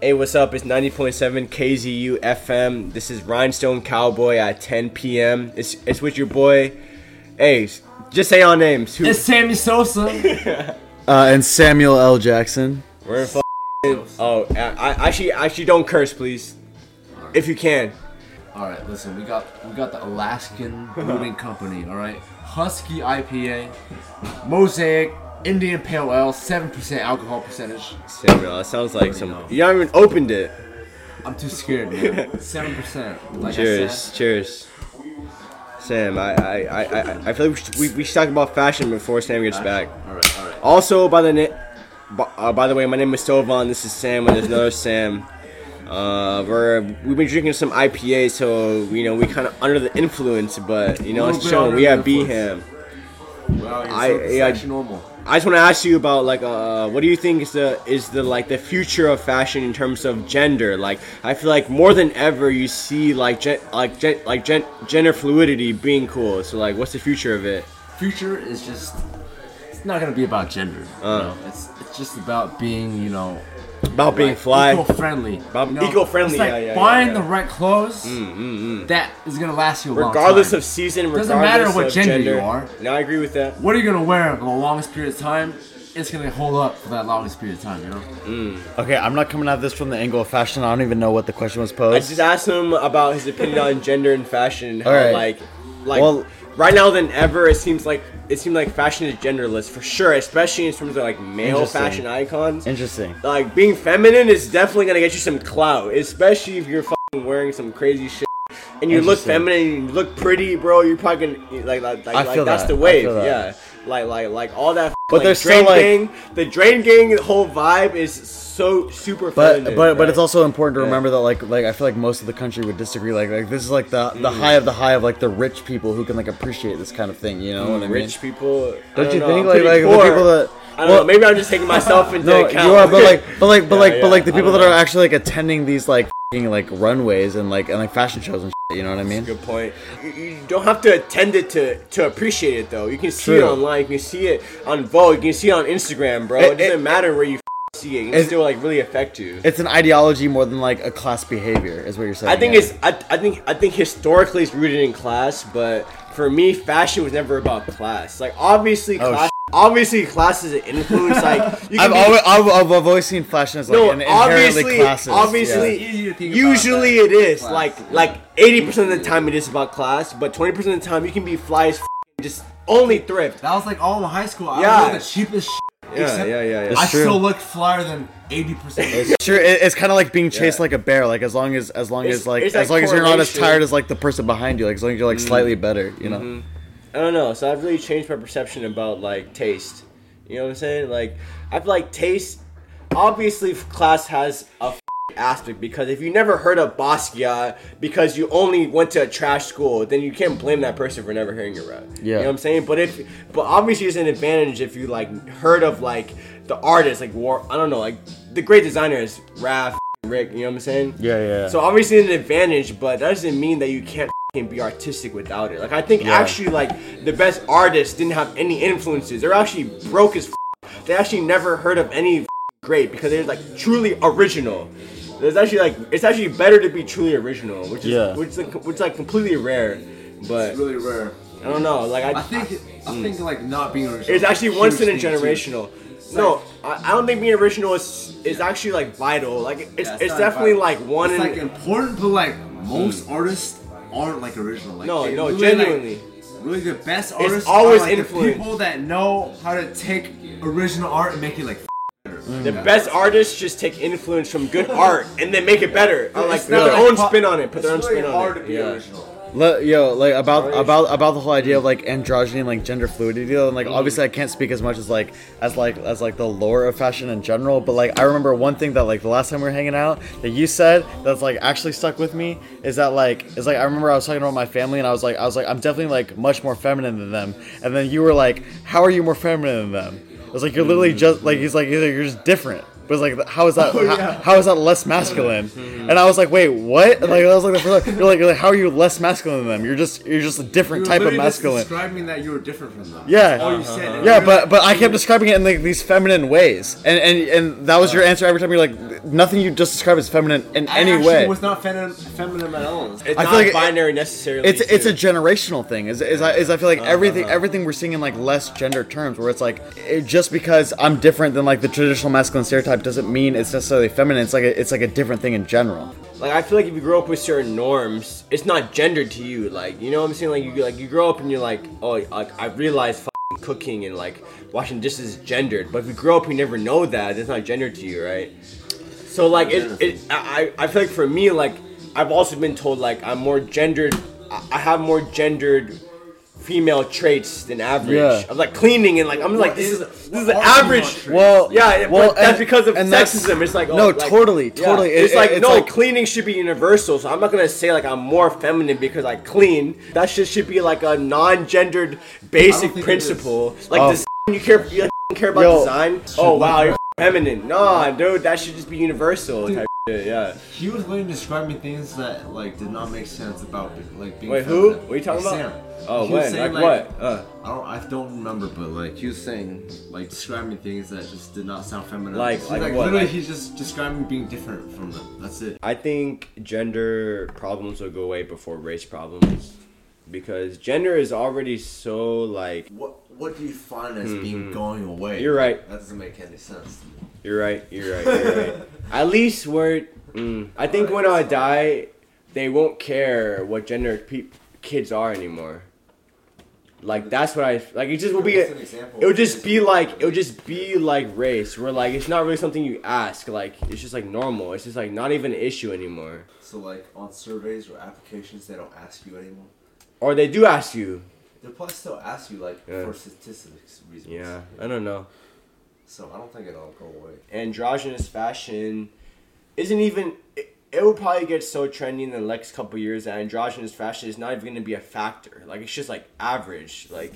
Hey, what's up? It's 90.7 KZUU FM. This is Rhinestone Cowboy at 10 p.m. It's it's with your boy. Hey, just say our names. Who, It's Sammy Sosa. Uh, and Samuel L. Jackson. we're in f- Oh, I, I actually actually don't curse, please, if you can. all right, listen, we got we got the Alaskan Brewing Company. All right, Husky IPA, Mosaic Indian Pale Ale, seven percent alcohol percentage. Samuel, that sounds like some. know. You haven't even opened it. I'm too scared, man. Seven percent. Like I Cheers, said, cheers. Sam, I I, I, I, I feel like we should, we, we should talk about fashion before Sam gets back. All right, all right. Also, by the na- b- uh, by the way, my name is Sovann. This is Sam, and there's another Sam. Uh, we're we've been drinking some IPA, so you know we kind of under the influence, but you know Little it's bit showing. under We the have influence. Beham. Well, you're I- so- yeah, I- actually normal. I just want to ask you about like uh, what do you think is the is the like the future of fashion in terms of gender? Like I feel like more than ever you see like gen- like gen- like gen- gender fluidity being cool. So like, what's the future of it? Future is just. It's not gonna be about gender. You Uh. know? It's it's just about being, you know, About being like, fly. eco-friendly. About you know? eco-friendly, It's like yeah, yeah, yeah, buying yeah. the right clothes. Mm, mm, mm. That is gonna last you a long regardless time. of season, Doesn't regardless matter what of gender you are. No, I agree with that. What are you gonna wear for the longest period of time? It's gonna hold up for that longest period of time, you know. Okay, I'm not coming at this from the angle of fashion. I don't even know what the question was posed. I just asked him about his opinion on gender and fashion. How Alright. like, like Well- right now than ever, it seems like it seems like fashion is genderless for sure, especially in terms of like male fashion icons. Interesting. like being feminine is definitely gonna get you some clout, especially if you're fucking wearing some crazy shit and you look feminine, and you look pretty, bro. You're probably gonna like like, like, like that's that. the wave, that. yeah. Like like like all that. But like, there's drain still, like- gang, the drain gang whole vibe is so super. But but but it's also important to Yeah. remember that like like I feel like most of the country would disagree. Like like this is like the the mm. high of the high of like the rich people who can like appreciate this kind of thing. You know what I mm, mean? rich people. Don't you know, think like like the people that I don't know. Maybe I'm just taking myself into no account. you are but like but like but Yeah, like but like the people that are actually like attending these like like runways and like and like fashion shows and shit, you know what I mean? Good point. You, you don't have to attend it to to appreciate it though. You can see it True. online. You can see it on Vogue. You can see it on Instagram, bro. It, It- doesn't it- matter where you f- see it. It still like really affect you. It's an ideology more than like a class behavior, is what you're saying. I think yeah. it's I, I think I think historically it's rooted in class, but for me, fashion was never about class. Like obviously Oh, class, obviously class is an influence. Like you can I've be- always, I've, I've I've always seen fashion as like No, an inherently obviously, classist. obviously, It's easy usually it is class. like like eighty percent of the time it is about class, but twenty percent of the time you can be fly as f- just only thrift. That was like all in high school. I Yeah. was the cheapest. Shit, Yeah, yeah, yeah, yeah. I true. still look flyer than eighty percent. Yeah. Sure, it, it's kind of like being chased Yeah. like a bear. Like as long as as long It's- as like as like long as you're not as tired as like the person behind you. Like as long as you're like Mm. slightly better, you know. I don't know. So I've really changed my perception about like taste. You know what I'm saying? Like I feel like taste. Obviously, class has a f- aspect because if you never heard of Basquiat because you only went to a trash school, then you can't blame that person for never hearing your rap. You know Yeah. what I'm saying? But if, but obviously, it's an advantage if you like heard of like the artist, like War. I don't know, like the great designers, Raf, Rick. You know what I'm saying? Yeah, yeah. So obviously it's an advantage, but that doesn't mean that you can't be artistic without it. Like I think Yeah. actually like the best artists didn't have any influences. They're actually broke as. F- they actually never heard of any f- great because they're like truly original. There's actually like it's actually better to be truly original, which is Yeah. which is like, which is like completely rare. But really rare. I don't know. Like I, I think I mm. think like not being original. it's actually is once in a huge thing, generational. No, I, I don't think being original is is actually like vital. Like it's Yeah, it's, not definitely vital. like one It's in like important, but like most mm. artists aren't like original. Like, No, no, really, genuinely. Like, really the best artists always are like influence. the people that know how to take original art and make it like. Better. The best artists just take influence from good art and then make it better. Or like put their own spin on it. Put their own it's really spin hard on to it. be Yeah. original. Le- yo, like about about about the whole idea of like androgyny and like gender fluidity, though, and like mm-hmm. obviously I can't speak as much as like as like as like the lore of fashion in general, but like I remember one thing that like the last time we were hanging out that you said that's like actually stuck with me is that like is like I remember I was talking about my family and I was like I was like I'm definitely like much more feminine than them, and then you were like, how are you more feminine than them? It was like you're literally just like, he's like you're just different. But it's like, how is that? Oh, how- yeah. how is that less masculine? and I was like, wait, what? Like I was like, the first time, you're like, you're like, how are you less masculine than them? You're just you're just a different You were type of literally just masculine. describing that you were different from them. Yeah. Oh, you said. Yeah, but but I kept describing it in like these feminine ways, and and and that was your answer every time. You're like, nothing you just described is feminine in I any actually way. was not feminine, feminine at all. It's I not feel like it- binary necessarily. It's it's a generational thing. Is is I, is I feel like uh-huh. everything everything we're seeing in like less gender terms, where it's like it, just because I'm different than like the traditional masculine stereotype doesn't mean it's necessarily feminine. It's like a, it's like a different thing in general. like I feel like if you grow up with certain norms, it's not gendered to you. Like you know what I'm saying? Like you like you grow up and you're like, oh, like I realize f***ing cooking and like washing dishes is gendered. But if you grow up, you never know that. It's not gendered to you, right? So like it, it I I feel like for me like I've also been told like I'm more gendered. I have more gendered female traits than average. Yeah. I'm like cleaning and like I'm like this is is- this is the average. Well, Yeah, yeah, well, but that's and- because of sexism. It's like oh, no, like- totally, yeah. totally. It's It- like it's no, like- cleaning should be universal. So I'm not gonna say like I'm more feminine because I clean. That shit should be like a non-gendered basic principle. Like Oh. this, you care, you like, care about Yo. design. Oh wow, you're feminine. Nah, dude, that should just be universal. Type shit. Yeah. He was willing to describe me things that like did not make sense about like being. Wait, who? What are you talking Like, about? Sam. Oh, He when? saying, Like, what? Uh, I don't. I don't remember, but like he was saying, like describing things that just did not sound feminine. Like- He's like what? literally, Like- he's just describing being different from them. That's it. I think gender problems will go away before race problems. Because gender is already so like What What do you find as being going away? Mm-hmm. You're right. That doesn't make any sense. To me. You're right. You're right. You're right. At least where mm, I think when I die, they won't care what gender pe- kids are anymore. Like that's what I like. It just will be. A, it would just be like it would just be like race, where like it's not really something you ask. Like it's just like normal. It's just like not even an issue anymore. So like on surveys or applications, they don't ask you anymore. Or they do ask you. They'll probably still ask you like Yeah. for statistics reasons. Yeah, I don't know. So I don't think it'll go away. androgynous fashion isn't even it, it will probably get so trendy in the next couple years that androgynous fashion is not even going to be a factor. Like it's just like average. Like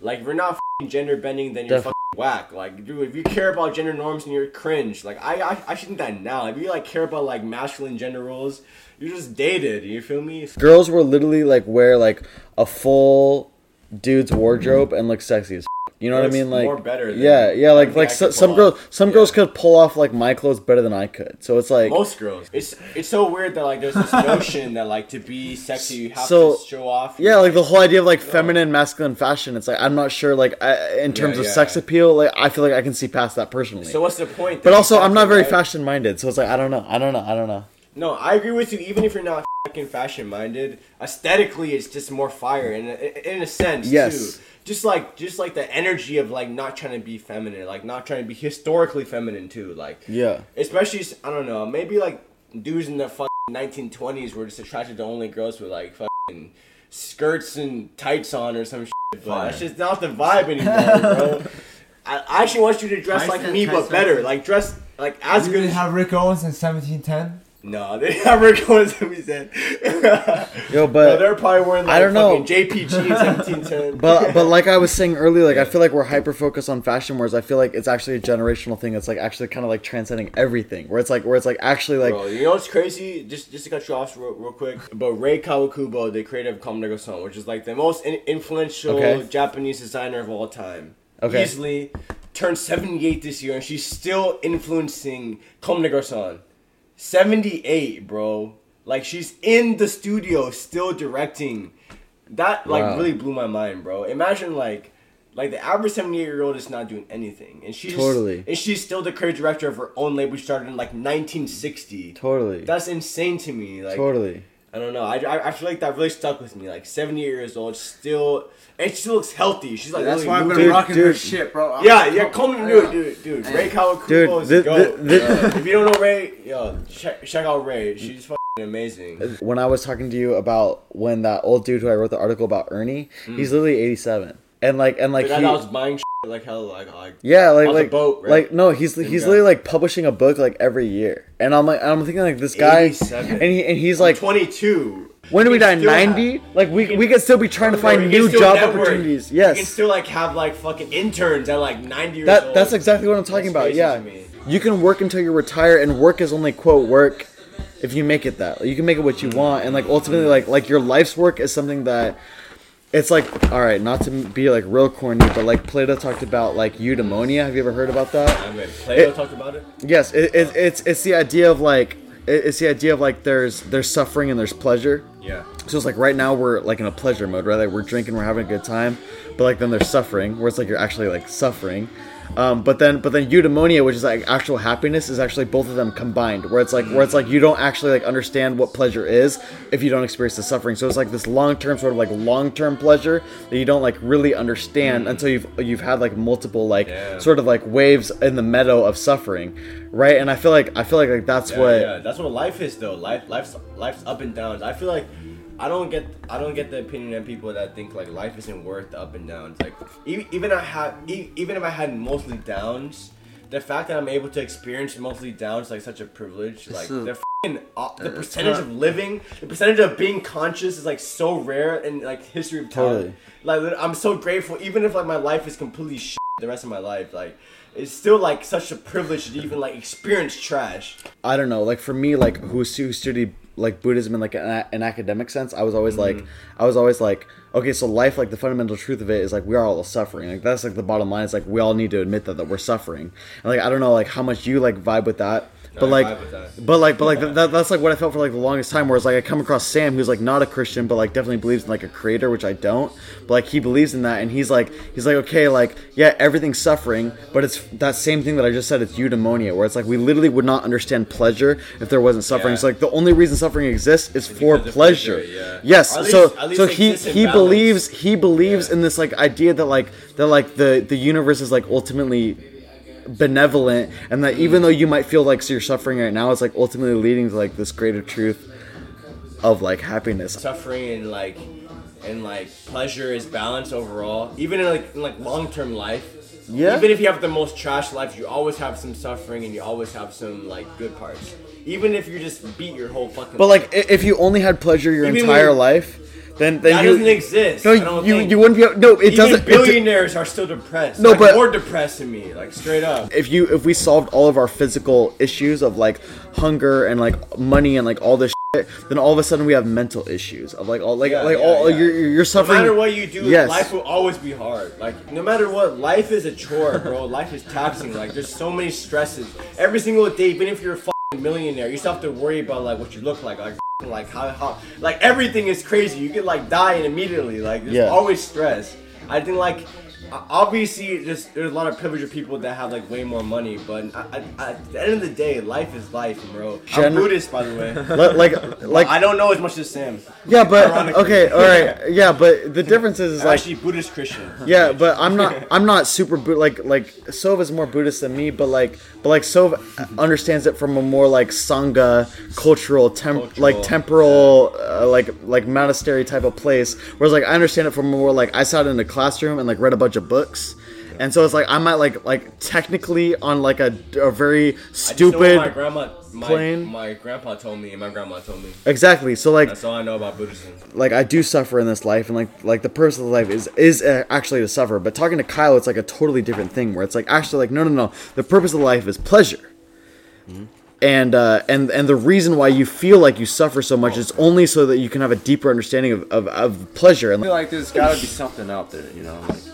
like if you're not fing gender bending then you're Def- fucking whack. Like dude if you care about gender norms and you're cringe. Like I, I i should think that now. If you like care about like masculine gender roles you're just dated. You feel me? Girls will literally like wear like a full dude's wardrobe and look sexy as. You know what I mean? Like more better than yeah, yeah. Like like so, some girls, some Yeah. girls could pull off like my clothes better than I could. So it's like most girls it's it's so weird that like there's this notion that like to be sexy you have So, to show off Yeah, like the whole idea of like feminine, masculine fashion. It's like I'm not sure, like I, in terms of yeah. sex appeal, like I feel like I can see past that personally. so what's the point but also, I'm not very right? fashion minded, so it's like I don't know, I don't know, I don't know. No, I agree with you. Even if you're not fucking fashion minded, aesthetically, it's just more fire in a, in a sense Yes. too. Just like just like the energy of like not trying to be feminine, like not trying to be historically feminine too. Like Yeah, especially I don't know, maybe like dudes in the fucking 1920s were just attracted to only girls with like fucking skirts and tights on or some shit. But Fire. that's just not the vibe anymore, bro. I I actually want you to dress Tights like me, but better. Like dress like as You good didn't as have Rick Owens in 1710. No, they never going to be said. yo, no, but they're probably wearing like I don't know. fucking JPG in 1710. but but like I was saying earlier, like I feel like we're hyper focused on fashion, whereas I feel like it's actually a generational thing. It's like actually kind of like transcending everything. Where it's like where it's like actually like Bro, you know what's crazy? Just just to cut you off real, real quick. But Rei Kawakubo, the creator of Comme des Garçons, which is like the most in- influential Okay. Japanese designer of all time. Okay. Easily turned 78 this year, and she's still influencing Comme des Garçons. 78, bro. Like she's in the studio still directing. That like Wow. really blew my mind, bro. Imagine like like the average 78 year old is not doing anything. And she's Totally. and she's still the creative director of her own label which started in like 1960. totally, That's insane to me. Like totally. I don't know. I, I, I feel like that really stuck with me. Like 70 years old, still and she looks healthy. She's like That's really why I've been moving. Dude, rocking dude. her shit, bro. Yeah, yeah, come to dude, dude, dude. Rei Kawakubo Dude, is the- the goat. the- the- if you don't know Rei, yo, check, check out Rei. Mm. She's fucking amazing. When I was talking to you about when that old dude who I wrote the article about Ernie, mm. he's literally 87, and like and like Like, he, I was buying shit like hell, like, like Yeah, like like boat, right? like no, he's he's guy. literally like publishing a book like every year, and I'm like I'm thinking like this guy, and he and he's like, 22. When do we die? Ninety? Like we can- we could still be trying to find new job network. opportunities. Yes. You can still like have like fucking interns at like 90 years that old. that's exactly what I'm talking That's about. Yeah, you can work until you retire, and work is only quote work if you make it that. You can make it what you hmm. want, and like ultimately, like like your life's work is something that. It's like, all right, not to be like real corny, but like Plato talked about like eudaimonia. Have you ever heard about that? I mean, Plato It- talked about it. Yes, it, it, it's it's the idea of like it's the idea of like there's there's suffering and there's pleasure. Yeah. So it's like right now we're like in a pleasure mode, right? Like we're drinking, we're having a good time, but like then there's suffering, where it's like you're actually like suffering. Um, but then but then eudaimonia, which is like actual happiness, is actually both of them combined, where it's like where it's like you don't actually like understand what pleasure is if you don't experience the suffering. So it's like this long term sort of like long term pleasure that you don't like really understand until you've you've had like multiple like Yeah. sort of like waves in the meadow of suffering, right? And I feel like I feel like like that's Yeah, what yeah, that's what life is though. Life, life's life's up and downs. I feel like I don't get I don't get the opinion of people that think like life isn't worth the up and downs. Like even even I had e- even if I had mostly downs, the fact that I'm able to experience mostly downs is like such a privilege. Like the fing uh, the percentage of living, the percentage of being conscious is like so rare in like history of time. Totally. Like I'm so grateful, even if like my life is completely shit the rest of my life. Like it's still like such a privilege to even like experience trash. I don't know. Like for me, like who, who studied like Buddhism in like an, an academic sense, I was always like, mm-hmm. I was always like, okay, so life, like the fundamental truth of it is like we are all suffering. Like that's like the bottom line. It's like we all need to admit that that we're suffering. And like I don't know, like how much you like vibe with that. But I like, but like, but like that, that's like what I felt for like the longest time. Whereas like I come across Sam, who's like not a Christian, but like definitely believes in like a creator, which I don't. But like he believes in that, and he's like, he's like, okay, like yeah, everything's suffering, but it's that same thing that I just said. It's eudaimonia, where it's like we literally would not understand pleasure if there wasn't suffering. Yeah. It's like the only reason suffering exists is for pleasure. pleasure, yeah. Yes. So least- so it he he balance. believes he believes Yeah. in this like idea that like that like the the universe is like ultimately benevolent and that even though you might feel like you're suffering right now it's like ultimately leading to like this greater truth of like happiness suffering and like and like pleasure is balance overall. Even in like in like long term life. Yeah. Even if you have the most trash life, you always have some suffering and you always have some like good parts. Even if you just beat your whole fucking. but like if you only had pleasure your Even entire when- life then then that you doesn't exist. no I don't you think. you wouldn't be able- no it doesn't billionaires are still depressed. No, like, but- more depressed than me, like straight up. if you if we solved all of our physical issues of like hunger and like money and like all this shit, then all of a sudden we have mental issues of like all like Yeah, like yeah, all yeah. you're you're No matter what you do, Yes. life will always be hard. Like no matter what, life is a chore, bro. life is taxing. Like there's so many stresses every single day. Even if you're millionaire, you still have to worry about like what you look like. Like like how, how like everything is crazy. You get like dying immediately. Like there's Yeah. always stress. I think like. Obviously, there's, there's a lot of privileged people that have like way more money, but I, I, at the end of the day, life is life, bro. I'm Buddhist, by the way. Li- like like I don't know as much as Sam. yeah, but Ironically. okay, all right, yeah, but the difference is, is I'm like actually Buddhist Christian. Yeah, but I'm not. I'm not super like like Sova is more Buddhist than me, but like but like Sova understands it from a more like sangha cultural, temp, Cultural, like temporal, uh, like like monastery type of place. Whereas like I understand it from more like I sat in a classroom and like read a bunch of books. And so it's like I might like like technically on like a, a very I just know what stupid my grandma, my, plane. my grandpa told me, and my grandma told me. exactly. So like That's all I know about Buddhism. like I do suffer in this life, and like like the purpose of the life is is uh, actually to suffer. But talking to Kyle, it's like a totally different thing, where it's like actually like no no no, the purpose of life is pleasure. And uh, and and the reason why you feel like you suffer so much is only so that you can have a deeper understanding of, of, of pleasure. And I feel like there's gotta be something out there, you know? Like,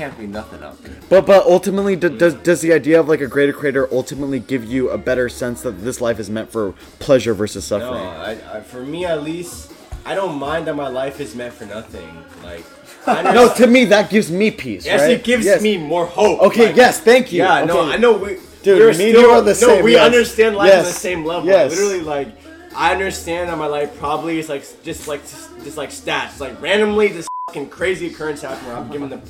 can't be nothing out there. but but ultimately, d- does does the idea of like a greater creator ultimately give you a better sense that this life is meant for pleasure versus No, suffering? I, I, for me at least, I don't mind that my life is meant for nothing. Like, no, to me that gives me peace. yes, right? it gives Yes. me more hope. Okay, Like, yes, thank you. Yeah, no, I know we. Dude, we're me and still, you are the no, same, we yes. understand life on the same level. Yes. Literally, like, I understand that my life probably is like just like just like stats. Like randomly, this fucking crazy occurrence happened where I'm given the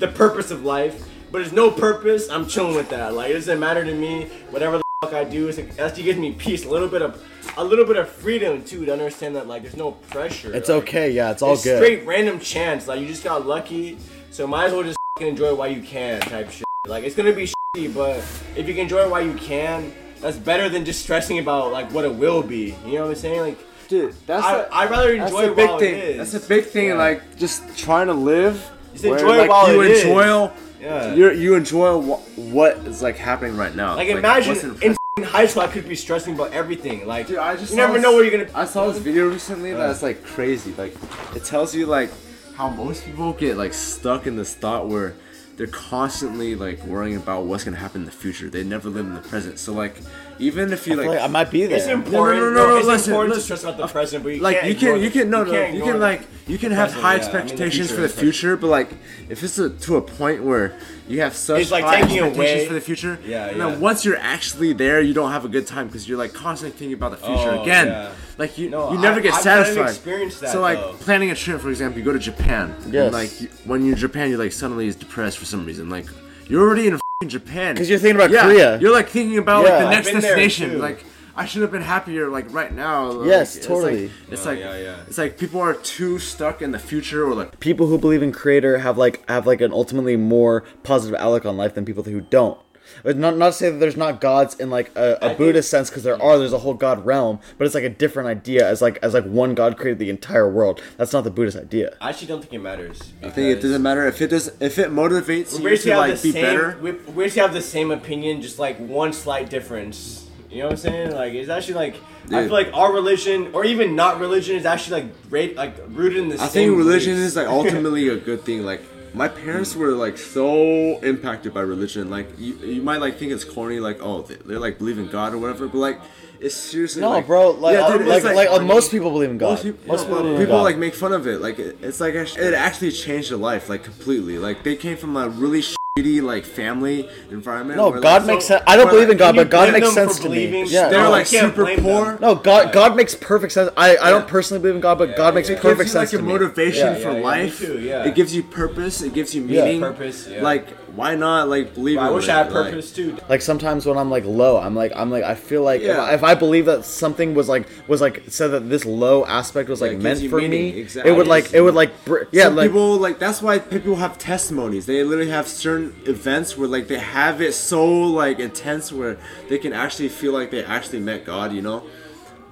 the purpose of life, but there's no purpose. I'm chilling with that. Like it doesn't matter to me. Whatever the fuck I do, it's like, actually gives me peace. A little bit of a little bit of freedom too to understand that like there's no pressure. It's Like, okay, yeah, it's all it's good. straight random chance. Like you just got lucky, so might as well just enjoy it while you can, type shit. Like it's gonna be shitty, but if you can enjoy it while you can, that's better than just stressing about like what it will be. You know what I'm saying? Like Dude, that's I, the- I'd rather enjoy the it big while thing. it is. That's the big thing. Yeah. Like just trying to live. Just where, enjoy like, while you it is. enjoy Yeah. You you enjoy wh- what is like happening right now. Like, imagine in in high school, I could be stressing about everything. Like, Dude, I just you never this- know where you're gonna. I saw this video recently that's like crazy. Like it tells you like how most people get like stuck in this thought where they're constantly like worrying about what's gonna happen in the future. They never live in the present. So like even if you like, like I might be there. It's important. no, no, no, it's listen, important listen. to stress about the uh, present, but you like can't you can you can no no can't you can like you can have present, high yeah. I mean, the expectations future for the future, but like if it's a, to a point where you have such It's like high taking expectations away- for the future, Yeah, and yeah. then once you're actually there, you don't have a good time because you're like constantly thinking about the future Oh, again. yeah. Like you No, you never I- get I've satisfied. experienced that, so like though. planning a trip, for example, you go to Japan. Yes. And, like when you're in Japan, you're like suddenly is depressed for some reason. Like you're already in f***ing Japan 'Cause you're thinking about yeah, Korea. You're like thinking about Yeah. like the next destination. Like I should have been happier like right now. Like, Yes, it's totally. Like, it's like yeah, yeah. it's like people are too stuck in the future or like people who believe in creator have like have like an ultimately more positive outlook on life than people who don't. But Not not to say that there's not gods in like a, a think- Buddhist sense because there are. There's a whole god realm, but it's like a different idea as like as like one god created the entire world. That's not the Buddhist idea. I actually don't think it matters. I think it doesn't matter if it does if it motivates We you basically to have like the be same. better. We, we basically have the same opinion, just like one slight difference. You know what I'm saying? Like it's actually like I feel like our religion, or even not religion, is actually like ra- like rooted in the same. I think religion beliefs. is like ultimately a good thing. Like my parents were like so impacted by religion. Like you, you might like think it's corny, like oh they, they're like believe in God or whatever, but like it's seriously No, like, bro. Like, Yeah, dude, like, like, uh, most people believe in God. Most people, Most people, people God. like make fun of it. Like it, it's like it actually changed their life like completely. Like they came from a really like family environment. no, where, God like, makes so- sense. I don't where, believe in God, but God makes sense to me. Yeah. They're No, like super poor. them. No, God. Yeah. God makes perfect sense. I, I Yeah. don't personally believe in God, but God makes yeah. It perfect gives you sense like a motivation Yeah. for Yeah, yeah, life. too, yeah. It gives you purpose. It gives you Yeah. meaning. Purpose, yeah. Like why not like believe? I in wish it? I had Like, purpose too. Like sometimes when I'm like low, I'm like I'm like I feel like if, I, if I believe that something was like was like said that this low aspect was like it meant for meaning. me, Exactly. it would like it would like br- yeah Some like people like that's why people have testimonies. They literally have certain events where like they have it so like intense where they can actually feel like they actually met God. You know,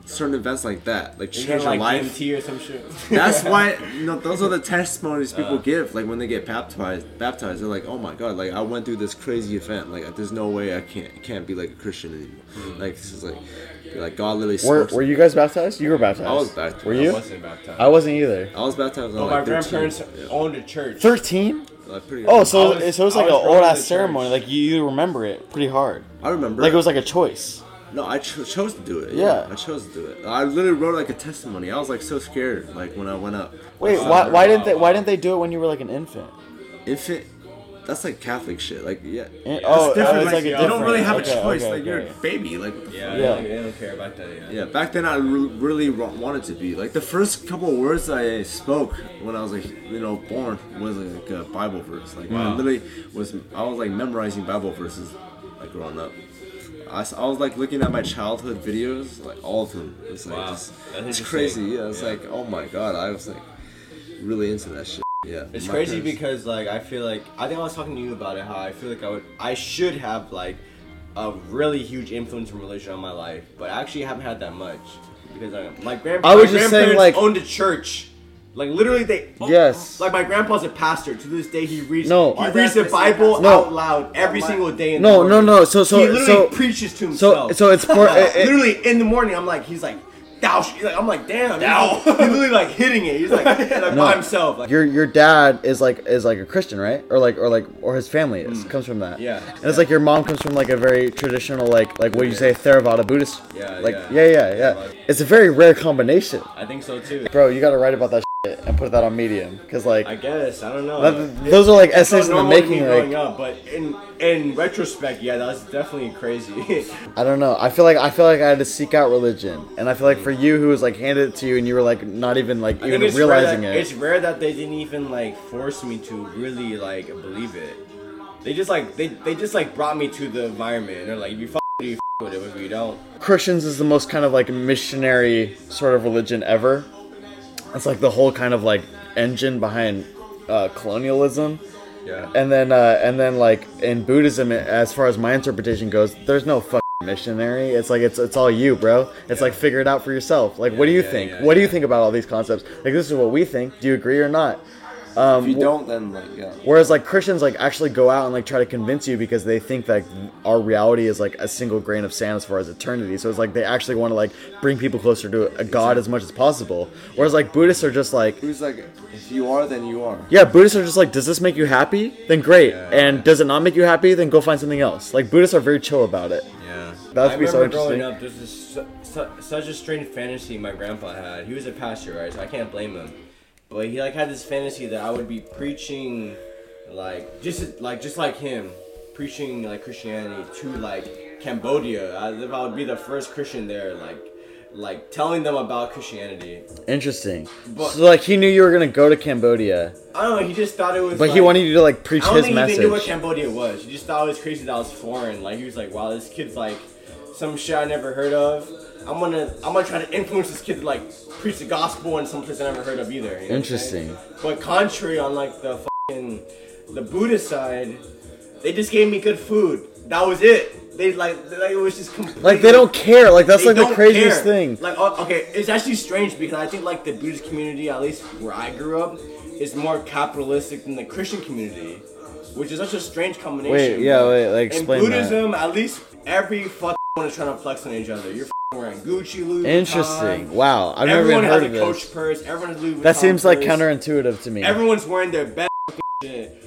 certain events like that like change your like life. DMT or some shit. That's why you know those are the testimonies Uh. people give. Like when they get baptized, baptized, they're like, "Oh my God! Like I went through this crazy event. Like there's no way I can't can't be like a Christian anymore. Hmm. Like this is like like God literally were, were you guys baptized? You were baptized. I was baptized. Were you? I wasn't baptized. I wasn't either. I was baptized when I Oh, my like 13. grandparents Yeah. owned a church. Thirteen. Like, pretty Oh, so I was- so it was like an was brought old ass ceremony. church. Like you, you remember it pretty hard. I remember. Like it was like a choice. No, I cho- chose to do it. Yeah. I chose to do it. I literally wrote like a testimony. I was like so scared, like when I went up. Wait, why, why didn't they why didn't they do it when you were like an infant? Infant. That's like Catholic shit. Like yeah. In- It's oh, different. oh, it's like, like a you don't really have okay, a choice. okay, like you're a baby. Like what Yeah. Yeah. They, they don't care about that. Yeah. Yeah, back then I re- really wanted to be like the first couple of words I spoke when I was like you know born was like a Bible verse. Like I Wow. literally was I was like memorizing Bible verses like growing up. I, I was like looking at my childhood videos, like all of them. It's like Wow. just, it's crazy. Yeah, it's Yeah. like oh my god, I was like really into that shit. Yeah, It's crazy parents- because like I feel like I think I was talking to you about it how I feel like I would I should have like a really huge influence from religion on my life, but I actually haven't had that much because uh, my grandpa I was my just saying, grandparents like- owned a church. Like literally, they oh, Yes. Like my grandpa's a pastor. To this day, he reads. No. he reads the Bible No. out loud every single day. In No, the no, morning. no. So so he literally so preaches to so himself. so so it's for it, it- literally in the morning, I'm like, he's like, thou. Like, I'm like, damn. Thou. He's literally like hitting it. He's like, like by himself. Like, your your dad is like is like a Christian, right? Or like or like or his family is comes from that. Mm. Yeah. And it's like your mom comes from like a very traditional like like what do you say Theravada Buddhist. Yeah, Like yeah. yeah yeah yeah. like- It's a very rare combination, I think so too. bro. You got to write about that shit and put that on Medium because like I guess I don't know. That- those are, like, essays in the making, like- growing up, but in in retrospect, yeah, that was definitely crazy. I don't know. I feel like I feel like I had to seek out religion, and I feel like for you who was like handed it to you and you were like not even like even realizing that, it. It's rare that they didn't even like force me to really like believe it. They just like they they just like brought me to the environment. And they're like, if you fuck with it, you fuck with it. If you don't, Christians is the most kind of like missionary sort of religion ever. It's like the whole kind of like engine behind uh, colonialism, yeah. and then uh, and then like in Buddhism, as far as my interpretation goes, there's no fucking missionary. It's like it's it's all you, bro. It's like figure it out for yourself. Like, what do you yeah, think? yeah, what do you think about all these concepts? Like, this is what we think. Do you agree or not? Um, If you don't, then like yeah. Whereas like Christians like actually go out and like try to convince you because they think that our reality is like a single grain of sand as far as eternity. So it's like they actually want to like bring people closer to a God as much as possible. Whereas like Buddhists are just like, Who's like, if you are, then you are. yeah, Buddhists are just like, does this make you happy? Then great. Yeah. And does it not make you happy? Then go find something else. Like Buddhists are very chill about it. Yeah. That'd be so remember growing interesting. up, this is su- su- such a strange fantasy my grandpa had. He was a pastor, right? So I can't blame him. But he like had this fantasy that I would be preaching, like just like just like him, preaching like Christianity to like Cambodia. As if I would be the first Christian there, like like telling them about Christianity. Interesting. But- so like he knew you were gonna go to Cambodia, I don't know. He just thought it was. but he wanted you to like preach I don't his think message. he knew what Cambodia was. He just thought it was crazy that I was foreign. Like he was like, "Wow, this kid's like some shit I never heard of." I'm gonna, I'm gonna try to influence this kid to like preach the gospel in some place I never heard of either. you know Interesting. saying? But contrary on like the fucking the Buddhist side, they just gave me good food. That was it. They like, they, like it was just completely, like they don't care. Like that's they like the craziest care. thing. Like, oh, okay, it's actually strange because I think like the Buddhist community, at least where I grew up, is more capitalistic than the Christian community, which is such a strange combination. Wait, yeah, wait, like, explain In that. Buddhism, at least every fucking one is trying to flex on each other. You're fucking wearing Gucci, Louis Vuitton. Interesting. Wow, I've never Everyone even has heard a of Coach this. purse. Everyone has Louis Vuitton. That seems like purse. counterintuitive to me. Everyone's wearing their best fucking shit.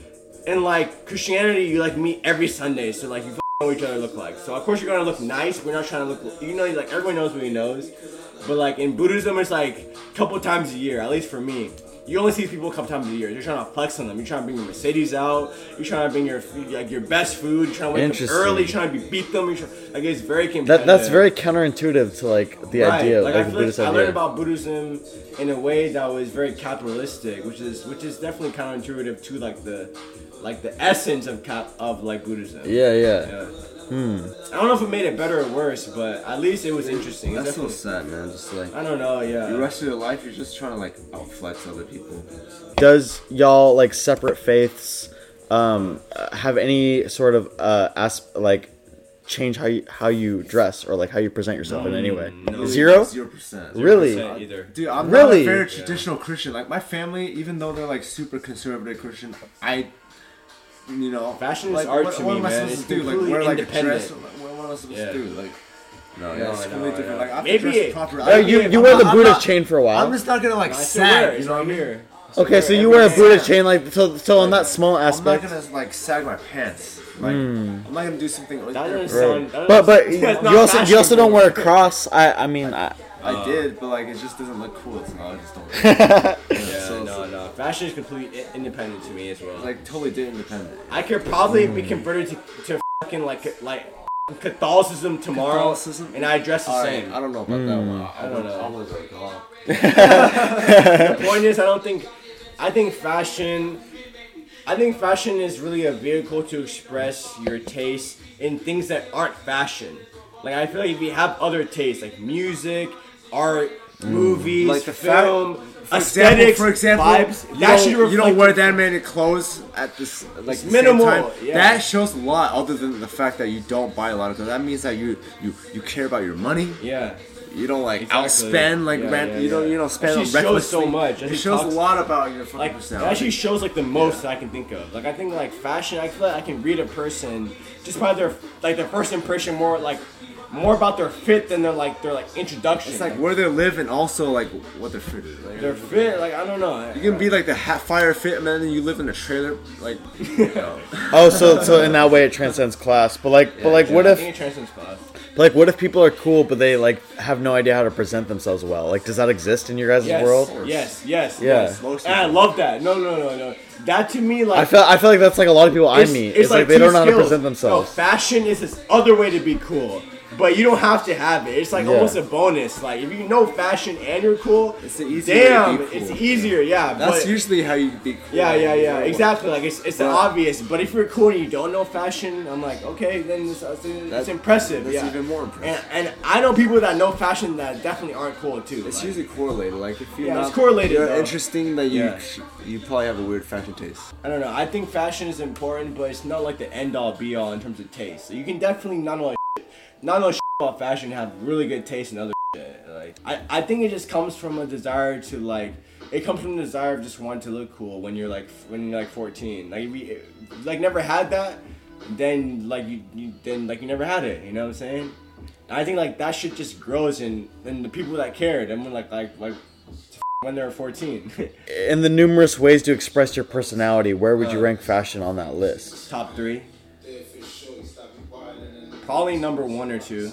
And like Christianity, you like meet every Sunday, so like you fucking know what each other look like. So of course you're gonna look nice. We're not trying to look, you know, like everyone knows what he knows. But like in Buddhism, it's like a couple times a year, at least for me. You only see these people a couple times a year. You're trying to flex on them. You're trying to bring your Mercedes out. You're trying to bring your like your best food. You're trying to wake up early. You're trying to be, beat them. You're trying, like it's very competitive. that that's very counterintuitive to like the Right. idea, Like, like, I the feel like I learned about Buddhism in a way that was very capitalistic, which is which is definitely counterintuitive to like the like the essence of cap of like Buddhism. yeah, yeah. Yeah. I don't know if it made it better or worse, but at least it was interesting. It's That's so sad, man. Just like I don't know. Yeah. the rest of your life, you're just trying to like outflex other people. Does y'all like separate faiths um, have any sort of uh, asp- like change how you how you dress or like how you present yourself in any way? no. Zero. Zero percent. Really? Either. Dude, I'm Really? not a very traditional Christian. Like my family, even though they're like super conservative Christian, I, you know, Fashion is like, art what, to what me, am I man. supposed It's to do? Like wear like a independent. dress? Like, what, what am I supposed Yeah. to do? Like, no, No, yeah, it's I know, completely I different. know. Like I Maybe dress it- proper. I- you I'm you wear not- the I'm Buddha not- chain for a while. I'm just not gonna like I still wear sag. it. You It's know what I mean? here. okay, so you wear a day. Buddha chain like so so on that small aspect, I'm not aspect. gonna like sag my pants. Like hmm. I'm not gonna do something. Like, That doesn't sound. that But but you also you also don't wear a cross. I I mean I, I uh, did, but like it just doesn't look cool. So I just don't. Yeah, so, no, no. Fashion is completely independent to me as well. Like totally independent. I could probably be mm. converted to, to fucking like like Catholicism tomorrow, Catholicism? and I dress the Alright, same. I don't know about that mm. one. I, don't know. I was like, oh. The point is, I don't think. I think fashion. I think fashion is really a vehicle to express your taste in things that aren't fashion. Like I feel like if you have other tastes, like music, art, mm. movies, Like the fa- film, For aesthetics, example, for example, vibes, you, that don't, should you don't wear that many clothes at this like the minimal, Same time. yeah. That shows a lot, other than the fact that you don't buy a lot of clothes. That means that you you you care about your money. Yeah. You don't like Exactly. outspend like Yeah, rent. yeah, you don't you don't spend That on shit shows so much. That It shows talks- a lot about your fucking Like it personality. actually shows like the most I can think of. Like I think like fashion, I feel like I can read a person just by their like their first impression more like more about their fit than their like their like introduction. it's like where they live and also like what their fit is. Like, their fit. Like I don't know. you can be like the hat fire fit man, and you live in a trailer. Like, You know. oh so so in that way it transcends class. But like but like what I if think it transcends class. like what if people are cool but they like have no idea how to present themselves well? Like does that exist in your guys' Yes, world? yes, yes, Yeah. yes. Most And I love that. No, no, no, no. That to me, like I feel I feel like that's like a lot of people I meet. It's, like, they don't know how to present themselves. No, fashion is this other way to be cool, but you don't have to have it. It's like Yeah. almost a bonus. Like if you know fashion and you're cool, It's the easier way to damn, cool. it's easier. Yeah, that's but, usually how you be. Cool. Yeah, yeah, yeah, exactly. Like it's it's obvious. But if you're cool and you don't know fashion, I'm like, okay, then it's, it's, it's impressive. that's yeah, even more impressive. And, and I know people that know fashion that definitely aren't cool too. It's like- usually correlated. Like if you're Yeah, not, it's correlated, You're though. interesting that you you probably have a weird fashion taste. I don't know. I think fashion is important, but it's not like the end all be all in terms of taste. So you can definitely not shit, not know about fashion, have really good taste in other shit. Like I, I think it just comes from a desire to like it comes from the desire of just wanting to look cool when you're like when you're like 14. Like if you like never had that, then like you, you then like you never had it. You know what I'm saying? I think like that shit just grows in in the people that cared and when like like like when they were 14. In the numerous ways to express your personality, where would you Uh. rank fashion on that list? Top three. Probably number one or two.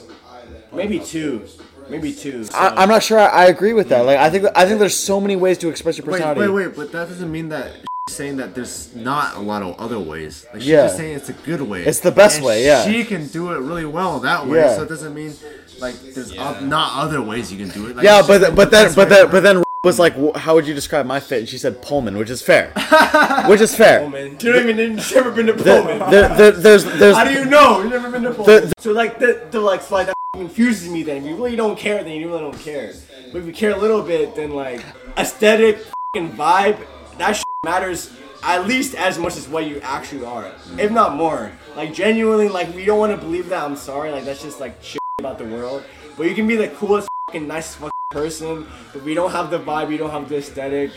Maybe two. Maybe two. So- I, I'm not sure. I, I agree with that. Like, I think I think there's so many ways to express your personality. wait, wait, but that doesn't mean that she's saying that there's not a lot of other ways. Like she's Yeah. just saying it's a good way. It's the best And way, yeah. She can do it really well that way, Yeah. so it doesn't mean like there's o- not other ways you can do it. Like, Yeah, it's but just, like, but then but then but then was like, "Wh- how would you describe my fit? And she said Pullman, which is fair, which is fair. Pullman. You don't even you've never been to There, Pullman. there, there, there's there's How do you know? You've never been to Pullman. The- so like the, the like slide that confuses me. Then if you really don't care, then you really don't care. But if you care a little bit, then like aesthetic, fucking vibe, that shit matters at least as much as what you actually are, if not more. Like genuinely, like we don't want to believe that. I'm sorry. Like that's just like shit about the world. But you can be the coolest, fucking nicest fucking person. But we don't have the vibe. we don't have the aesthetic.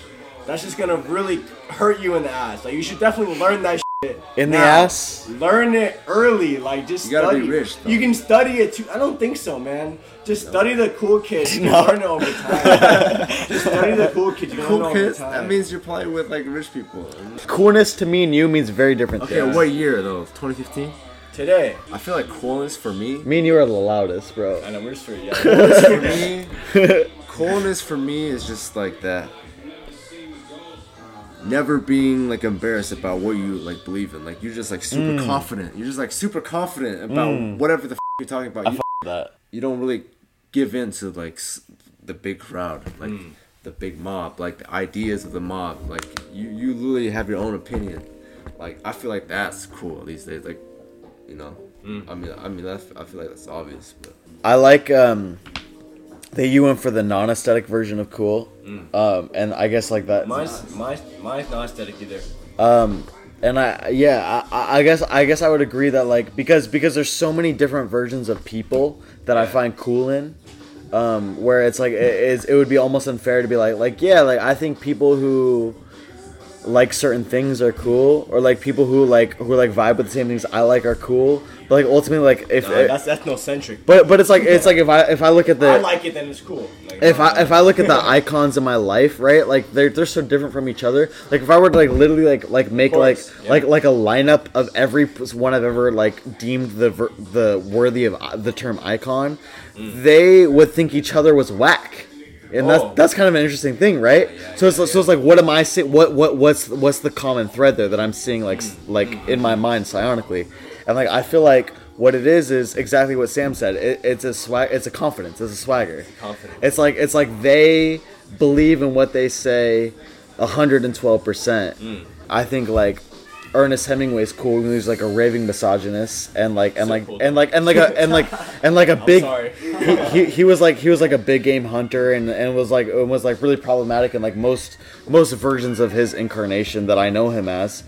That's just gonna really hurt you in the ass. Like you should definitely learn that shit in the ass. Learn it early, like just You gotta be study. rich, though. You can study it too. I don't think so, man. Just study the cool kids. You can No. learn it over time. just study the cool kids. You can learn it cool kids. That means you're probably with like rich people. Coolness to me and you means very different Okay, things. what year though? 2015. Today. I feel like coolness for me. Me and you are the loudest, bro. I know we're straight. Yeah. for me, coolness for me is just like that. Never being like embarrassed about what you like believe in. Like you're just like super mm. confident. You're just like super confident about mm. whatever the f- you're talking about. You, That. you don't really give in to like s- the big crowd, like mm. the big mob, like the ideas of the mob. Like you, you literally have your own opinion. Like I feel like that's cool these days. Like you know, I mean, I mean, that's, I feel like that's obvious, but. I like um that you went for the non-aesthetic version of cool. Um, and I guess like that. mine's mine's mine's not aesthetic either. Um, and I yeah, I, I guess I guess I would agree that like because because there's so many different versions of people that I find cool in. Um, where it's like it, it's, it would be almost unfair to be like like yeah like I think people who like certain things are cool or like people who like who like vibe with the same things I like are cool but like ultimately like if Nah, that's ethnocentric. but but it's like it's like if I if I look at the I like it, then it's cool. Like, if I if I look at the icons in my life, right, like they're they're so different from each other. Like if I were to like literally like like make like yeah. like like a lineup of every one I've ever like deemed the ver- the worthy of the term icon, mm. they would think each other was whack. And. Oh. that's that's kind of an interesting thing, right? so it's so it's like, what am I seeing? What what what's what's the common thread there that I'm seeing like Mm. like in my mind psionically, and like I feel like what it is is exactly what Sam said. It, it's a swag. It's a confidence. It's a swagger. Confidence. It's like it's like they believe in what they say, hundred and twelve percent. Mm. I think like Ernest Hemingway's cool. He's like a raving misogynist and like and So like cool. and like and like a and like and like a big. sorry. he, he, he was like he was like a big game hunter and, and was like and was like really problematic in like most most versions of his incarnation that I know him as.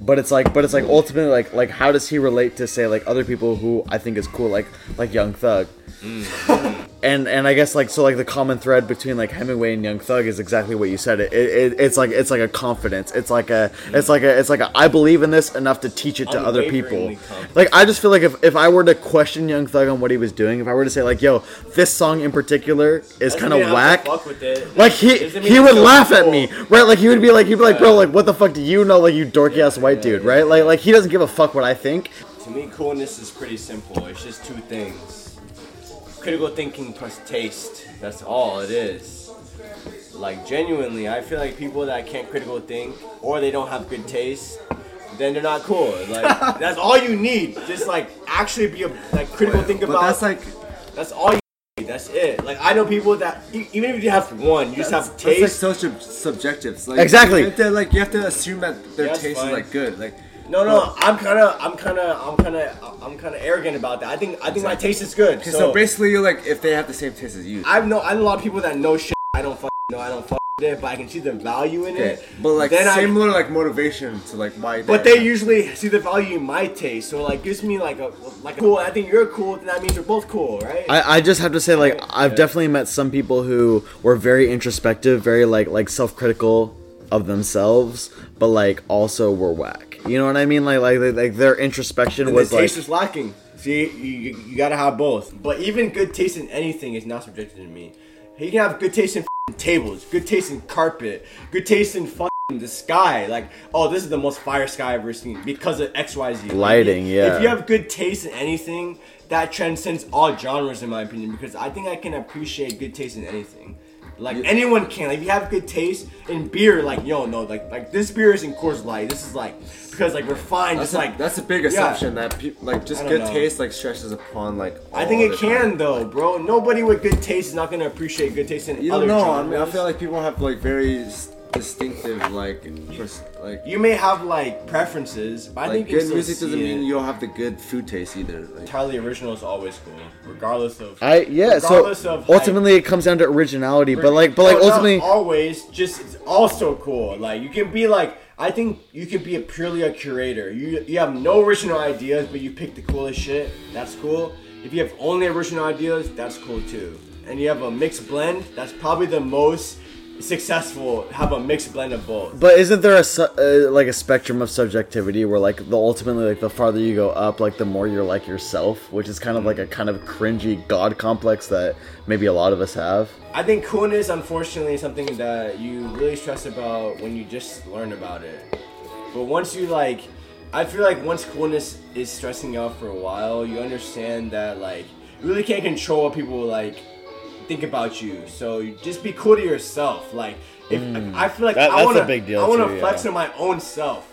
But it's like but it's like ultimately like like how does he relate to say like other people who I think is cool like like Young Thug. Mm. And and I guess like so like the common thread between like Hemingway and Young Thug is exactly what you said. It, it it's like it's like a confidence. It's like a it's like a it's like a I believe in this enough to teach it to other people. Like I just feel like if, if I were to question Young Thug on what he was doing, if I were to say like, "Yo, this song in particular is kind of whack," it. like he he would so laugh at me, right? Like he would be like he'd be like, "Bro, like what the fuck do you know? Like you dorky ass white dude, right? Like like he doesn't give a fuck what I think." To me, coolness is pretty simple. It's just two things critical thinking plus taste. That's all it is. Like, genuinely, I feel like people that can't critical think or they don't have good taste, then they're not cool. Like, that's all you need. Just, like, actually be a like critical think But about. that's like that's all you need. That's it. Like, I know people that, e- even if you have one, you just have That's like taste. so subjective. Like, Exactly. You have to, like you have to assume that their Yeah, that's taste fine. is like good. Like No, no, I'm kind of, I'm kind of, I'm kind of, I'm kind of arrogant about that. I think, I think my taste is good. okay, so, basically, you're like if they have the same taste as you. I know I know a lot of people that know shit I don't fucking know. I don't fuck it, but I can see the value in Okay, it. but like then I- similar like motivation to like why. But they usually see the value in my taste, so like gives me like a like a cool. I think you're cool, then that means we're both cool, right? I, I just have to say like I've definitely met some people who were very introspective, very like like self critical of themselves, but like also were whack. You know what I mean? Like like like their introspection And was the like taste is lacking. See, you, you, you gotta have both. But even good taste in anything is not subjective to me. You can have good taste in f***ing tables, good taste in carpet, good taste in the sky. Like, oh, this is the most fire sky I've ever seen because of X, Y, Z. Lighting, if- yeah. If you have good taste in anything, that transcends all genres, in my opinion. Because I think I can appreciate good taste in anything. Like anyone can. Like if you have good taste in beer, like yo, no, like like this beer isn't Coors Light. This is like because like refined. That's It's a, like that's a big Yeah. assumption that people like just good know. taste like stretches upon like. I think it can time. though, bro. Nobody with good taste is not gonna appreciate good taste in You other know. I mean, I feel like people have like very distinctive like pers- like. you may have like preferences, but I like think you good still music doesn't it. mean you don't have the good food taste either. Like, entirely original is always cool, regardless of. I yeah. So regardless of hype. ultimately, it comes down to originality. But like, but like No, not ultimately, always just it's also cool. Like you can be like I think you can be a purely a curator. You you have no original ideas, but you pick the coolest shit. That's cool. If you have only original ideas, that's cool too. And you have a mixed blend. That's probably the most successful. Have a mixed blend of both. But isn't there a su- uh, like a spectrum of subjectivity where like the ultimately like the farther you go up, like the more you're like yourself, which is kind of like a kind of cringy god complex that maybe a lot of us have. I think coolness, unfortunately, is something that you really stress about when you just learn about it. But once you like, I feel like once coolness is stressing you out for a while, you understand that like you really can't control what people like think about you. So just be cool to yourself. Like if I feel like Mm. That- I want to, I want to flex yeah. on my own self.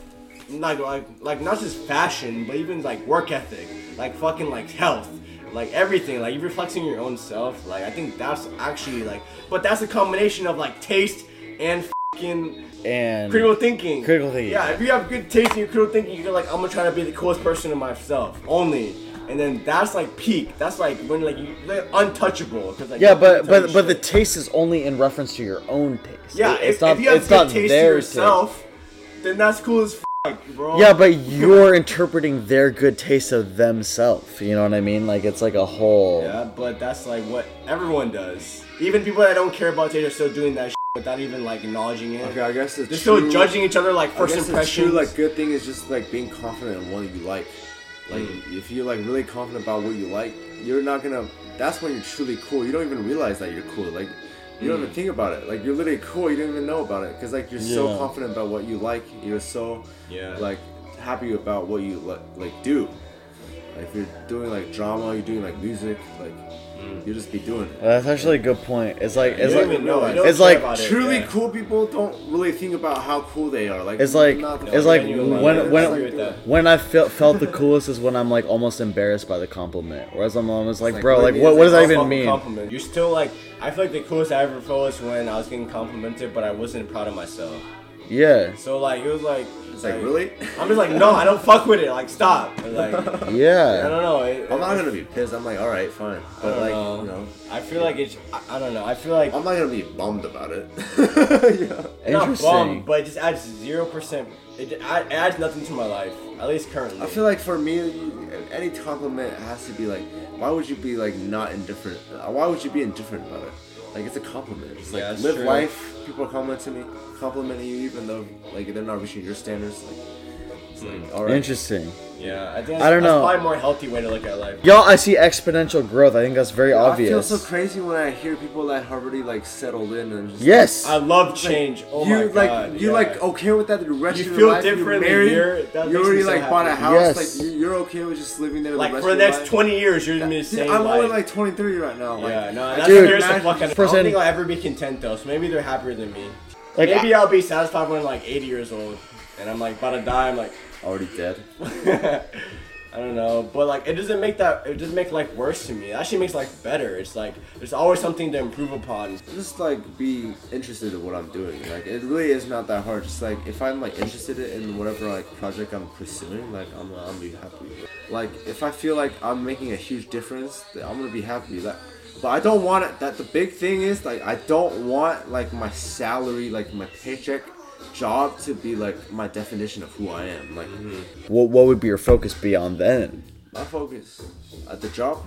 Like like like not just fashion, but even like work ethic, like fucking like health like everything like if you're flexing your own self like i think that's actually like but that's a combination of like taste and fucking And critical thinking Critical thinking. yeah if you have good taste and you're critical thinking you're like i'm gonna try to be the coolest person in myself only and then that's like peak that's like when like you like untouchable because like yeah, nobody but can but you but the taste is only in reference to your own taste. yeah It- if, it's not if you have it's good not taste their yourself then that's cool as fuck bro Yeah, but you're interpreting their good taste of themselves. You know what I mean? Like it's like a whole. Yeah, but that's like what everyone does. Even people that don't care about taste are still doing that shit without even like acknowledging it. okay, I guess the They're true, still judging each other like first guess the impressions. true like good thing is just like being confident in what you like. Like Mm. if you're like really confident about what you like, you're not gonna. That's when you're truly cool. You don't even realize that you're cool. Like you Mm. don't even think about it. Like you're literally cool. You don't even know about it because like you're so confident about what you like. You're so Yeah. like happy about what you like, like do. Like if you're doing like drama, you're doing like music, like Mm. you just be doing it. That's actually a good point. It's like you it's don't like even know. You it's don't care like about it, Truly yeah. cool people don't really think about how cool they are. Like It's like not the it's like fucking- genuine when when I agree with that. when I felt felt the coolest is when I'm like almost embarrassed by the compliment. Whereas I'm almost like, like, bro, like really, what what does that I'll even fuck mean? Compliment. You're still like I feel like the coolest I ever felt was when I was getting complimented, but I wasn't proud of myself. Yeah, So like it was like It's like really. I'm just like no, I don't fuck with it. Like stop. And, like I don't know. It, I'm not gonna be pissed. I'm like, all right, fine. I But don't like, know. you know, I feel like it's. I, I don't know. I feel like I'm not gonna be bummed about it. yeah. not Interesting. bummed, but it just adds zero percent. It, it adds nothing to my life, at least currently. I feel like for me, any compliment has to be like, why would you be like not indifferent? Why would you be indifferent about it? Like it's a compliment. It's like Yeah, live true. life. People are complimenting me, complimenting you, even though like they're not reaching your standards. Like, it's like mm, all right. Interesting. Yeah, I think I don't that's know. probably a more healthy way to look at life. Y'all, I see exponential growth. I think that's very I obvious. feel so crazy when I hear people that have already like settled in and just yes. I love change. Oh you my like god. you yeah. like okay with that the rest You of your feel life, different you're than married, you're- that you makes already so like bought a happy. house Yes. like you- you're okay with just living there like the for the of next life. 20 years, you're gonna be the Dude, same. I'm only life. like 23 right now. Like, yeah, no, I that's can't scares the imagine- fuck out of me. I don't think I'll ever be content though, so maybe they're happier than me. Like, maybe I'll be satisfied when I'm like 80 years old, and I'm like about to die. I'm like, already dead. I don't know, but like it doesn't make that it doesn't make life worse to me. It actually makes life better. It's like there's always something to improve upon. Just like be interested in what I'm doing. Like it really is not that hard. Just like if I'm like interested in whatever like project I'm pursuing, like I'm I'm be happy. Like if I feel like I'm making a huge difference, then I'm gonna be happy. Like But I don't want it. That the big thing is like I don't want like my salary, like my paycheck, job to be like my definition of who I am. Like mm-hmm. What what would be your focus beyond then? my focus at the job.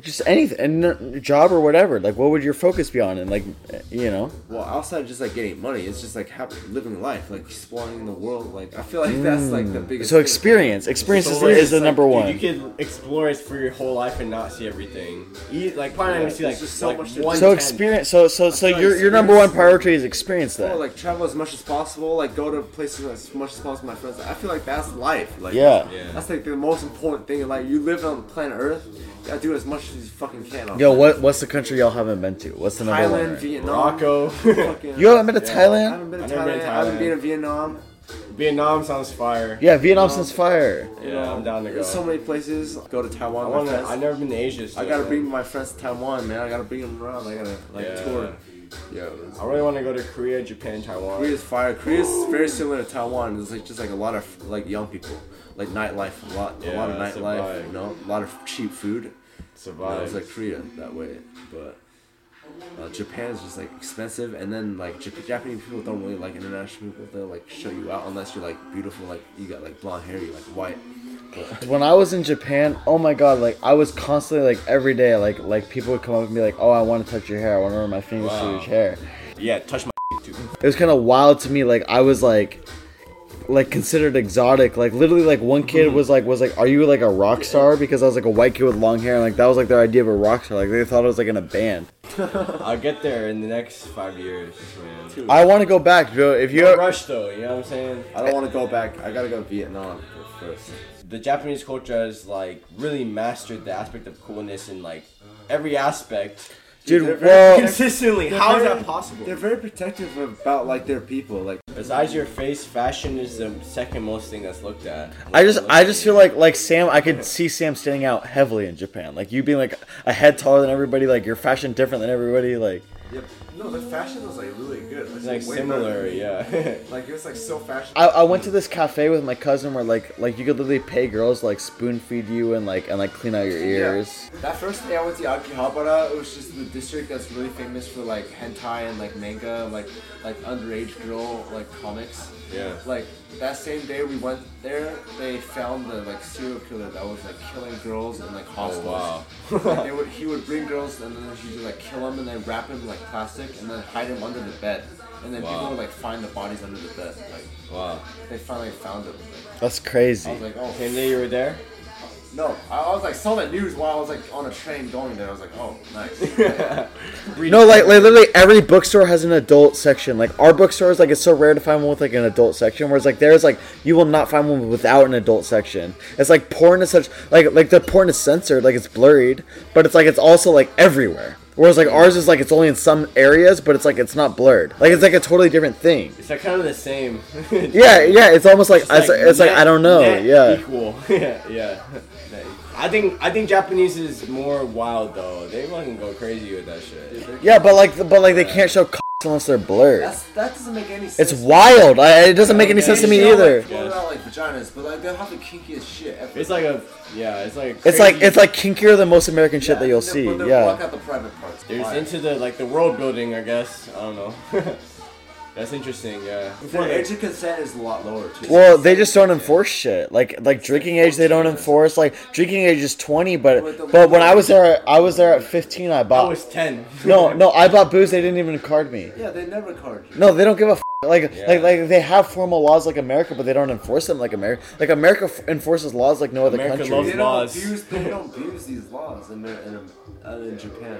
Just anything, and job or whatever. Like, what would your focus be on? And like, you know, Well, outside of just like getting money, it's just like happy, living life, like exploring the world. Like I feel like that's like the mm. biggest. so thing. experience, experience is, So is the like, number dude, one. You can explore it for your whole life and not see everything. You, like probably not Yeah, even see like, just so like much one So experience. So so so your your number one priority is experience Oh, then. like travel as much as possible, like go to places as much as possible with my friends. I feel like that's life. Like Yeah. Yeah. that's like the most important thing. like you live on planet Earth, you gotta do as much as you fucking can. On Yo, what what's the country y'all haven't been to? What's the number Thailand, one? right? Vietnam, Morocco. fucking- You haven't been to I Thailand? haven't been to I've never been Thailand. to I haven't Thailand. been to Vietnam. Vietnam sounds fire. Yeah, Vietnam since fire. Yeah, I'm down to go. There's so many places. Go to Taiwan. I my wanna. friends. I've never been to Asia. So I gotta bring my friends to Taiwan, man. I gotta bring them around. I gotta like Yeah. tour. Yo, I really want to go to Korea, Japan, Taiwan. Korea's fire. Korea's very similar to Taiwan. It's like just like a lot of like young people, like nightlife, a lot, a lot of Yeah, it's a nightlife. vibe. You know, a lot of cheap food. You know, Survive. it's like Korea that way, but. Uh, Japan's just like expensive, and then like Jap- Japanese people don't really like international people. They'll like show you out unless you're like beautiful, like you got like blonde hair, you like white. But When I was in Japan, oh my god, like I was constantly like every day, like like people would come up and be like, "Oh, I want to touch your hair. I want to run my fingers through your hair." yeah, touch my too. It was kind of wild to me. Like I was like, like considered exotic. Like literally, like one kid mm-hmm. was like, was like, "Are you like a rock star?" Because I was like a white kid with long hair, and like that was like their idea of a rock star. Like they thought I was like in a band. I'll get there in the next five years, man. I want to go back, bro. If you No rush though, you know what I'm saying? I don't want to go back. I gotta go to Vietnam first. The Japanese culture has like really mastered the aspect of coolness in like every aspect. Dude, they're well, Consistently, They're how is that possible? They're very protective about like their people. Like Besides your face, fashion is the second most thing that's looked at. I just I just feel like like Sam I could see Sam standing out heavily in Japan. Like you being like a head taller than everybody, like your fashion different than everybody, like Yep. No, the fashion was like really good. It's like similar, yeah. Like it was like so fashion. I, I went to this cafe with my cousin where like like you could literally pay girls like spoon feed you and like and like clean out your ears. That first day I went to Akihabara, it was just the district that's really famous for like hentai and like manga, like like underage girl like comics. Yeah. Like that same day we went there, they found the like serial killer that was like killing girls in like oh, hostels. wow. like, they would, he would bring girls and then he would like kill them and then wrap him in, like plastic and then hide him under the bed. And then Wow. people would like find the bodies under the bed. Like Wow. they finally found them. That's crazy. I crazy. was like, oh Same day you were there? No. I, I was like saw that news while I was like on a train going there. I was like, oh nice. No, like, like literally every bookstore has an adult section. Like our bookstore is like it's so rare to find one with like an adult section. Whereas like there's like you will not find one without an adult section. It's like porn is such like like the porn is censored, like it's blurred, but it's like it's also like everywhere. Whereas like ours is like it's only in some areas, but it's like it's not blurred. Like it's like a totally different thing. It's like kind of the same. Yeah, yeah. It's almost like it's, it's like net- I don't know. net Yeah. Equal. yeah, yeah. I think I think Japanese is more wild though. They fucking go crazy with that shit. Yeah, but like but like they can't show cocks unless they're blurred. That's that doesn't make any sense. It's wild. I, it doesn't make any Okay. sense to me show, either. Like, float out like vaginas, but like they'll have the kinkiest shit ever. It's like a yeah. It's like It's like it's like kinkier than most American shit Yeah, that you'll they- see. but they Yeah. Block out the private parts. There's into the like the world building, I guess. I don't know. That's interesting. Yeah. The age of consent is a lot lower too. Well, they just don't enforce shit. Like like drinking age, they don't enforce. Like drinking age is twenty, but but when I was there, I was there at fifteen. I I bought was ten. no no. I bought booze. They didn't even card me. yeah, they never card you. No, they don't give a f- like Yeah. like like they have formal laws like America, but they don't enforce them like America. Like America f- enforces laws like no other America country. loves They don't laws. abuse. They don't abuse these laws in in, in, uh, in Japan.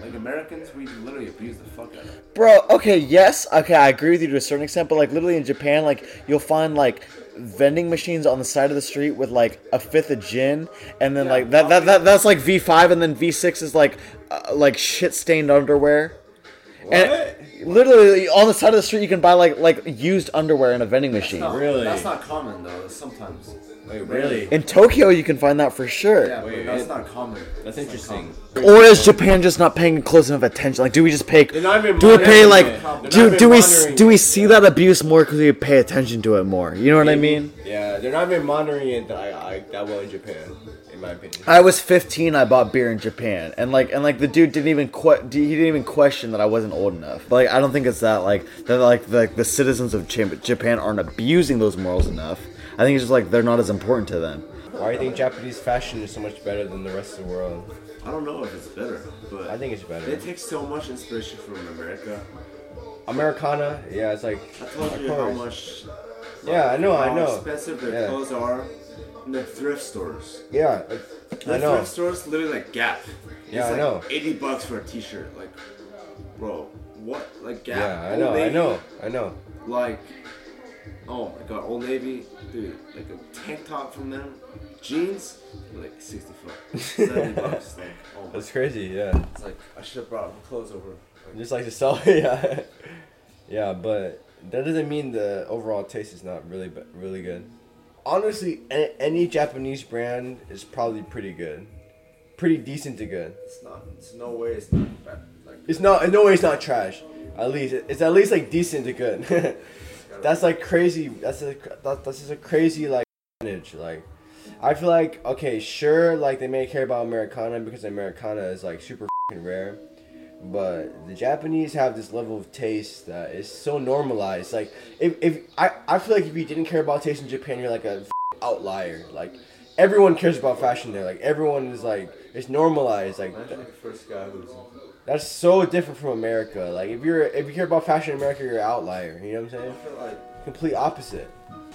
Like Americans, we literally abuse the fuck out of it. Bro, okay, yes, okay, I agree with you to a certain extent, but like literally in Japan, like you'll find like vending machines on the side of the street with like a fifth of gin, and then Yeah, like that, that, that that's like V five, and then V six is like uh, like shit stained underwear. And literally on the side of the street, you can buy like like used underwear in a vending machine. No, Really? That's not common though. Sometimes. Wait, really? In Tokyo, you can find that for sure. Yeah, Wait, but that's it- not common. That's not interesting. common. Or is Japan just not paying close enough attention? Like, do we just pay? Not even Do we pay like? it. Do do we monitoring do we it. see that abuse more because we pay attention to it more? You know what I mean? Yeah, they're not even monitoring it that, I, I, that well in Japan. In my opinion. I was 15. I bought beer in Japan, and like, and like the dude didn't even que- he didn't even question that I wasn't old enough. But, like, I don't think it's that like that like the, the citizens of Japan aren't abusing those morals enough. I think it's just like they're not as important to them. Why do you think Japanese fashion is so much better than the rest of the world? I don't know if it's better, but I think it's better. they better. take so much inspiration from America. Americana, yeah, it's like. I told of you how course. much. Yeah, I know, I how know. expensive their Yeah. clothes are in the thrift stores. Yeah, The I know. thrift stores literally like Gap. Yeah, it's I like know. Eighty bucks for a T-shirt, like, bro, what? Like Gap. Yeah, I know, I know, I know. Like, oh my god, Old Navy, dude, like a tank top from them, jeans, like sixty bucks, seventy bucks. Like, oh That's crazy, yeah. it's like I should have brought clothes over. Like, Just like to sell, yeah. Yeah, but that doesn't mean the overall taste is not really, really good. Honestly, a- any Japanese brand is probably pretty good. Pretty decent to good. it's not. It's no way. It's not bad. Like, It's not, in no way it's not trash. At least, it's at least like decent to good. that's like crazy. That's a, that, that's just a crazy like percentage. Like, I feel like, okay, sure, like they may care about Americana because Americana is like super fing rare. But the Japanese have this level of taste that is so normalized. Like, if, if I, I feel like if you didn't care about taste in Japan, you're like a outlier. Like, everyone cares about fashion there. Like, everyone is like, it's normalized. Like, the first guy who's. that's so different from America. Like if you're if you care about fashion in America, you're an outlier. You know what I'm saying? like Complete opposite.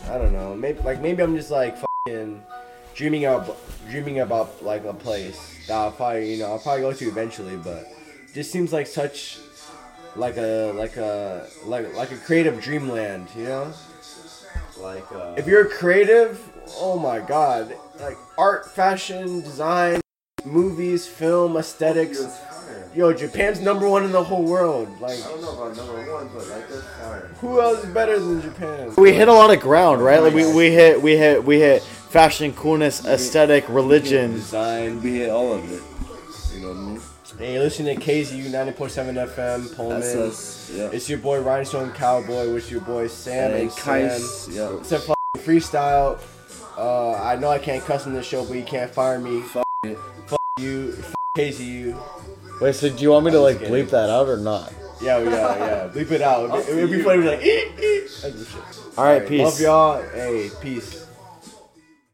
I don't know. Maybe like maybe I'm just like fucking dreaming out dreaming about like a place that I'll probably you know I'll probably go to eventually, but just seems like such like a like a like like a creative dreamland. You know? like uh, If you're creative, oh my god, like art, fashion, design, movies, film, aesthetics. It's fire. Yo, Japan's number one in the whole world. Like. I don't know about number one, but like that's fire. Who else is better than Japan? We hit a lot of ground, right? Like we, we hit we hit we hit fashion, coolness, aesthetic, religion. Design, we hit all of it. Mean? Hey, you're listening to KZUU 90.7 FM, Pullman. That's us. Yeah. It's your boy Rhinestone Cowboy with your boy Sam and, and Sam. Kais. Yeah. It's a freestyle. Uh, I know I can't cuss in this show, but you can't fire me. Fuck it. Fuck you, f- KZUU. Wait, so do you want me to I'm like just kidding. bleep that out or not? Yeah, yeah, yeah. Bleep it out. It'd be, be funny. be like, "Eek, eek." That's the shit. All right, Alright, peace. Love y'all. Hey, peace.